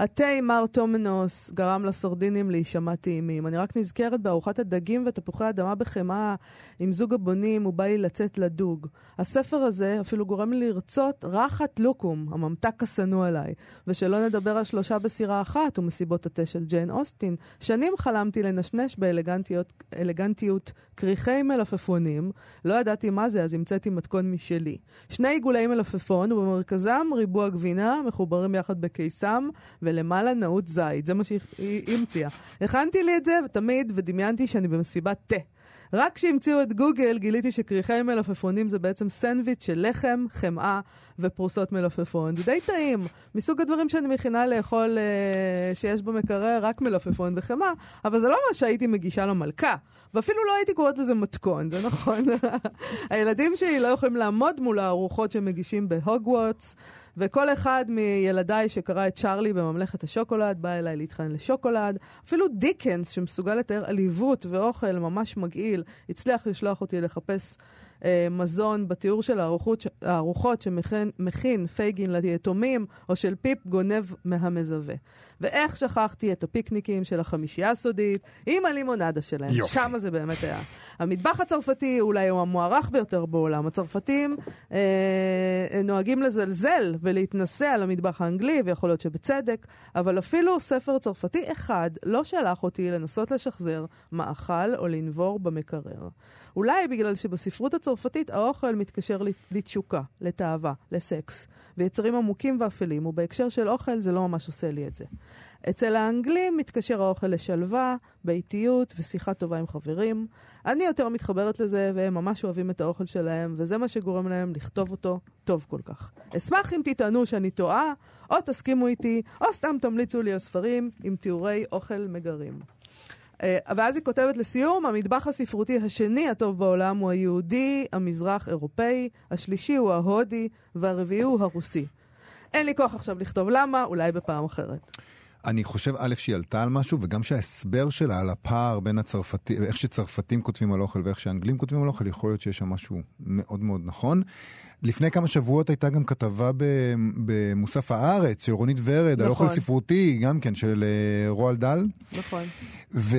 התה עם מר טומנוס גרם לסרדינים להישמע טעימים. אני רק נזכרת בארוחת הדגים ותפוחי אדמה בחמאה עם זוג הבונים, ובא לי לצאת לדוג. הספר הזה אפילו גורם לי לרצות רחת לוקום, הממתק השנוא עליי. ושלא נדבר על שלושה בסירה אחת ומסיבות התה של ג'יין אוסטין. שנים חלמתי לנשנש באלגנטיות אלגנטיות כריכי מלפפונים. לא ידעתי מה זה, אז המצאתי מתכון משלי. שני עיגולי מלפפון, ובמרכזם ריבוע גבינה, מחוברים יחד בקיסם, ולמעלה נעוץ זית. זה מה שהיא המציאה. הכנתי לי את זה תמיד, ודמיינתי שאני במסיבת תה. רק כשהמציאו את גוגל גיליתי שכריכי מלפפונים זה בעצם סנדוויץ' של לחם, חמאה ופרוסות מלפפון. זה די טעים, מסוג הדברים שאני מכינה לאכול אה, שיש במקרר רק מלפפון וחמאה, אבל זה לא מה שהייתי מגישה למלכה. ואפילו לא הייתי קוראת לזה מתכון, זה נכון. [LAUGHS] הילדים שלי לא יכולים לעמוד מול הארוחות שמגישים בהוגוורטס. וכל אחד מילדיי שקרא את צ'ארלי בממלכת השוקולד בא אליי להתחנן לשוקולד. אפילו דיקנס, שמסוגל לתאר עליבות ואוכל ממש מגעיל, הצליח לשלוח אותי לחפש אה, מזון בתיאור של הארוחות, הארוחות שמכין פייגין ליתומים, או של פיפ גונב מהמזווה. ואיך שכחתי את הפיקניקים של החמישייה הסודית עם הלימונדה שלהם. יופי. שמה זה באמת היה. המטבח הצרפתי אולי הוא המוערך ביותר בעולם. הצרפתים אה, נוהגים לזלזל ולהתנשא על המטבח האנגלי, ויכול להיות שבצדק, אבל אפילו ספר צרפתי אחד לא שלח אותי לנסות לשחזר מאכל או לנבור במקרר. אולי בגלל שבספרות הצרפתית האוכל מתקשר לתשוקה, לתאווה, לסקס. ויצרים עמוקים ואפלים, ובהקשר של אוכל זה לא ממש עושה לי את זה. אצל האנגלים מתקשר האוכל לשלווה, באיטיות ושיחה טובה עם חברים. אני יותר מתחברת לזה, והם ממש אוהבים את האוכל שלהם, וזה מה שגורם להם לכתוב אותו טוב כל כך. אשמח אם תטענו שאני טועה, או תסכימו איתי, או סתם תמליצו לי על ספרים עם תיאורי אוכל מגרים. אה, ואז היא כותבת לסיום, המטבח הספרותי השני הטוב בעולם הוא היהודי, המזרח אירופאי, השלישי הוא ההודי, והרביעי הוא הרוסי. אין לי כוח עכשיו לכתוב למה, אולי בפעם אחרת. אני חושב, א', שהיא עלתה על משהו, וגם שההסבר שלה על הפער בין הצרפתים, איך שצרפתים כותבים על אוכל ואיך שאנגלים כותבים על אוכל, יכול להיות שיש שם משהו מאוד מאוד נכון. לפני כמה שבועות הייתה גם כתבה במוסף הארץ של רונית ורד, נכון. על אוכל ספרותי, גם כן, של אה, רועל דל. נכון. ו...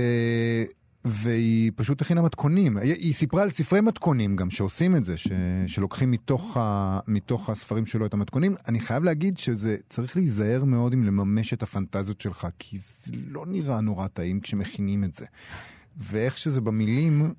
והיא פשוט הכינה מתכונים. היא סיפרה על ספרי מתכונים גם שעושים את זה, ש, שלוקחים מתוך, ה, מתוך הספרים שלו את המתכונים. אני חייב להגיד שזה צריך להיזהר מאוד אם לממש את הפנטזיות שלך, כי זה לא נראה נורא טעים כשמכינים את זה. ואיך שזה במילים,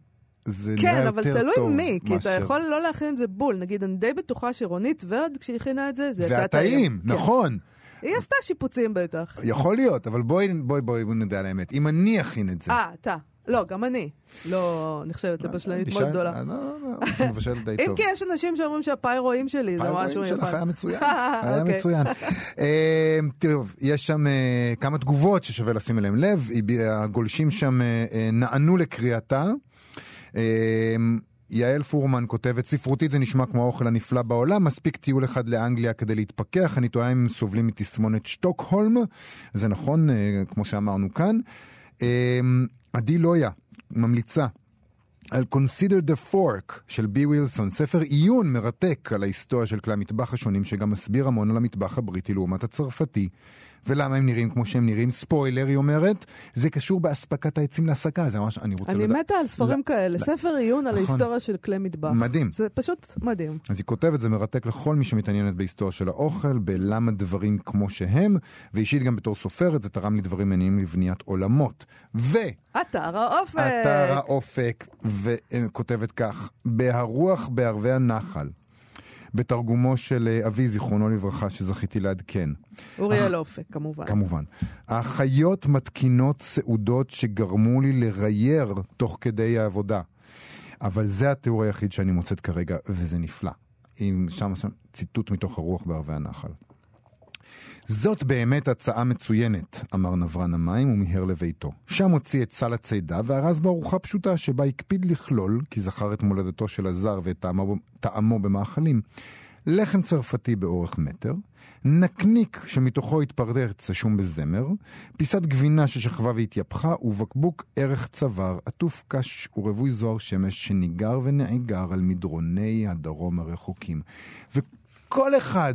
זה כן, נראה יותר טוב. כן, אבל תלוי מי, כי מאשר... אתה יכול לא להכין את זה בול. נגיד, אני די בטוחה שרונית ורד, כשהיא הכינה את זה, זה יצא טעים. והטעים, כן. נכון. היא עשתה שיפוצים בטח. יכול להיות, אבל בואי, בואי, בואי, בואי נדע על האמת. אם אני אכין את זה... אה, אתה. לא, גם אני. לא נחשבת לבשלנית מאוד בישל- גדולה. אה, לא, לא, הוא מבשל די [LAUGHS] אם טוב. כי יש אנשים שאומרים שהפאי רואים שלי, זה משהו רואים שלך מיוחד. היה מצוין, [LAUGHS] היה אוקיי. מצוין. [LAUGHS] אה, תראו, יש שם אה, כמה תגובות ששווה לשים אליהם לב, הגולשים שם אה, אה, נענו לקריאתה. אה, יעל פורמן כותבת, ספרותית זה נשמע כמו האוכל הנפלא בעולם, מספיק טיול אחד לאנגליה כדי להתפכח, אני תוהה אם סובלים מתסמונת שטוקהולם, זה נכון, אה, כמו שאמרנו כאן. עדי לויה, ממליצה, על Consider the Fork של בי ווילסון, ספר עיון מרתק על ההיסטוריה של כלי המטבח השונים, שגם מסביר המון על המטבח הבריטי לעומת הצרפתי, ולמה הם נראים כמו שהם נראים. ספוילר, היא אומרת, זה קשור באספקת העצים להסקה, זה ממש, אני רוצה אני לדעת. מתה על ספרים לא, כאלה, לא. ספר עיון על נכון. ההיסטוריה של כלי מטבח. מדהים. זה פשוט מדהים. אז היא כותבת, זה מרתק לכל מי שמתעניינת בהיסטוריה של האוכל, בלמה דברים כמו שהם, ואישית גם בתור סופרת, זה תרם לי דברים מעניינים לבניית עולמות. ו... אתר האופק. אתר האופק, וכותבת כך, בהרוח בערבי הנחל, בתרגומו של אה, אבי, זיכרונו לברכה, שזכיתי לעדכן. אוריאל אופק, כמובן. כמובן. האחיות מתקינות סעודות שגרמו לי לרייר תוך כדי העבודה. אבל זה התיאור היחיד שאני מוצאת כרגע, וזה נפלא. עם שם, שם ציטוט מתוך הרוח בערבי הנחל. זאת באמת הצעה מצוינת, אמר נברן המים ומיהר לביתו. שם הוציא את סל הצידה וארז בארוחה פשוטה שבה הקפיד לכלול, כי זכר את מולדתו של הזר ואת טעמו, טעמו במאכלים, לחם צרפתי באורך מטר, נקניק שמתוכו התפרץ השום בזמר, פיסת גבינה ששכבה והתייפחה, ובקבוק ערך צוואר עטוף קש ורווי זוהר שמש שניגר ונעיגר על מדרוני הדרום הרחוקים. וכל אחד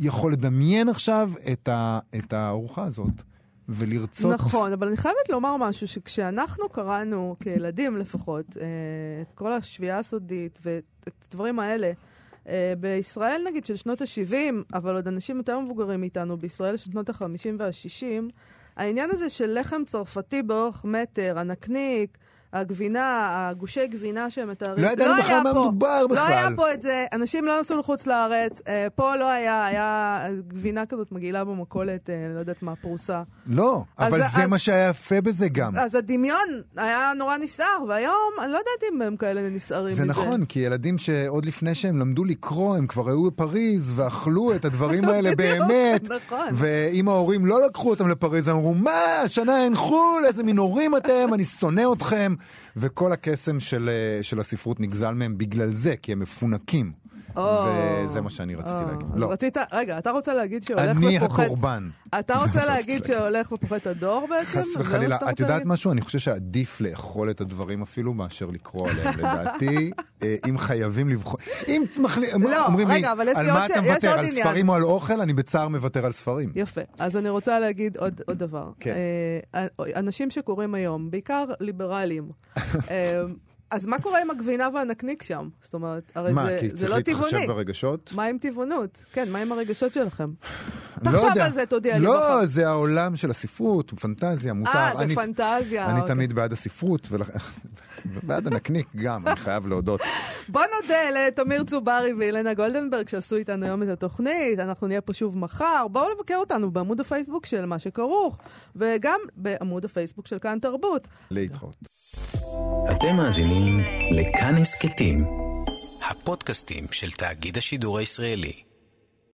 יכול לדמיין עכשיו את, ה, את הארוחה הזאת, ולרצות... נכון, אבל אני חייבת לומר משהו, שכשאנחנו קראנו, כילדים לפחות, אה, את כל השביעה הסודית ואת הדברים האלה, אה, בישראל נגיד של שנות ה-70, אבל עוד אנשים יותר מבוגרים מאיתנו, בישראל של שנות ה-50 וה-60, העניין הזה של לחם צרפתי באורך מטר, הנקניק, הגבינה, הגושי גבינה שהם מתארים, לא ידענו בכלל היה מה. מדובר בכלל. לא היה פה את זה, אנשים לא נסעו לחוץ לארץ, אה, פה לא היה, היה גבינה כזאת מגעילה במכולת, אה, לא יודעת מה, פרוסה. לא, אז- אבל זה אז- מה שהיה יפה בזה גם. אז הדמיון היה נורא נסער, והיום אני לא יודעת אם הם כאלה נסערים זה מזה. נכון, כי ילדים שעוד לפני שהם למדו לקרוא, הם כבר היו בפריז ואכלו את הדברים [LAUGHS] האלה באמת. נכון. ואם ההורים לא לקחו אותם לפריז, הם אמרו, מה, השנה אין חו"ל, איזה מין הורים אתם, אני שונא אתכם. וכל הקסם של, אה, של הספרות נגזל מהם בגלל זה, כי הם מפונקים. וזה מה שאני רציתי. להגיד. לא, רצית, רגע, אתה רוצה להגיד שהולך אני ופוחת... הקורבן. אתה [LAUGHS] רוצה מה להגיד. שהולך ופוחת הדור בעצם? חס מה וחלילה. את יודעת? משהו? אני חושב שעדיף לאכול את הדברים אפילו מאשר לקרוא עליהם, [LAUGHS] לדעתי. אה, אם חייבים לבחור... אם מחלי- לא, אומרים לי, רגע, אבל יש על לי מה עוד ש- אתה יש מוותר, על עניין." ספרים או על אוכל? אני בצער מוותר על ספרים. יפה. אז אני רוצה להגיד עוד, עוד דבר. כן. אה, אנשים שקוראים היום, בעיקר ליברלים, [LAUGHS] אה, אז מה קורה עם הגבינה והנקניק שם? זאת אומרת, הרי מה, זה, כי זה צריך לא להתחשב טבעוני. ברגשות? מה עם טבעונות? כן, מה עם הרגשות שלכם? לא תחשוב יודע. על זה, תודיע לי לא, מחר. זה העולם של הספרות, פנטזיה, מותר. אה, זה אני- פנטזיה. אני אוקיי. תמיד בעד הספרות, ולכ- [LAUGHS] ובעד הנקניק גם, אני חייב להודות. בוא נודה לתמיר צוברי ואילנה גולדנברג שעשו איתנו היום את התוכנית. אנחנו נהיה פה שוב מחר. בואו לבקר אותנו בעמוד הפייסבוק של מה שכרוך, וגם בעמוד הפייסבוק של כאן תרבות. להתראות. אתם מאזינים לכאן הסכתים, הפודקאסטים של תאגיד השידור הישראלי.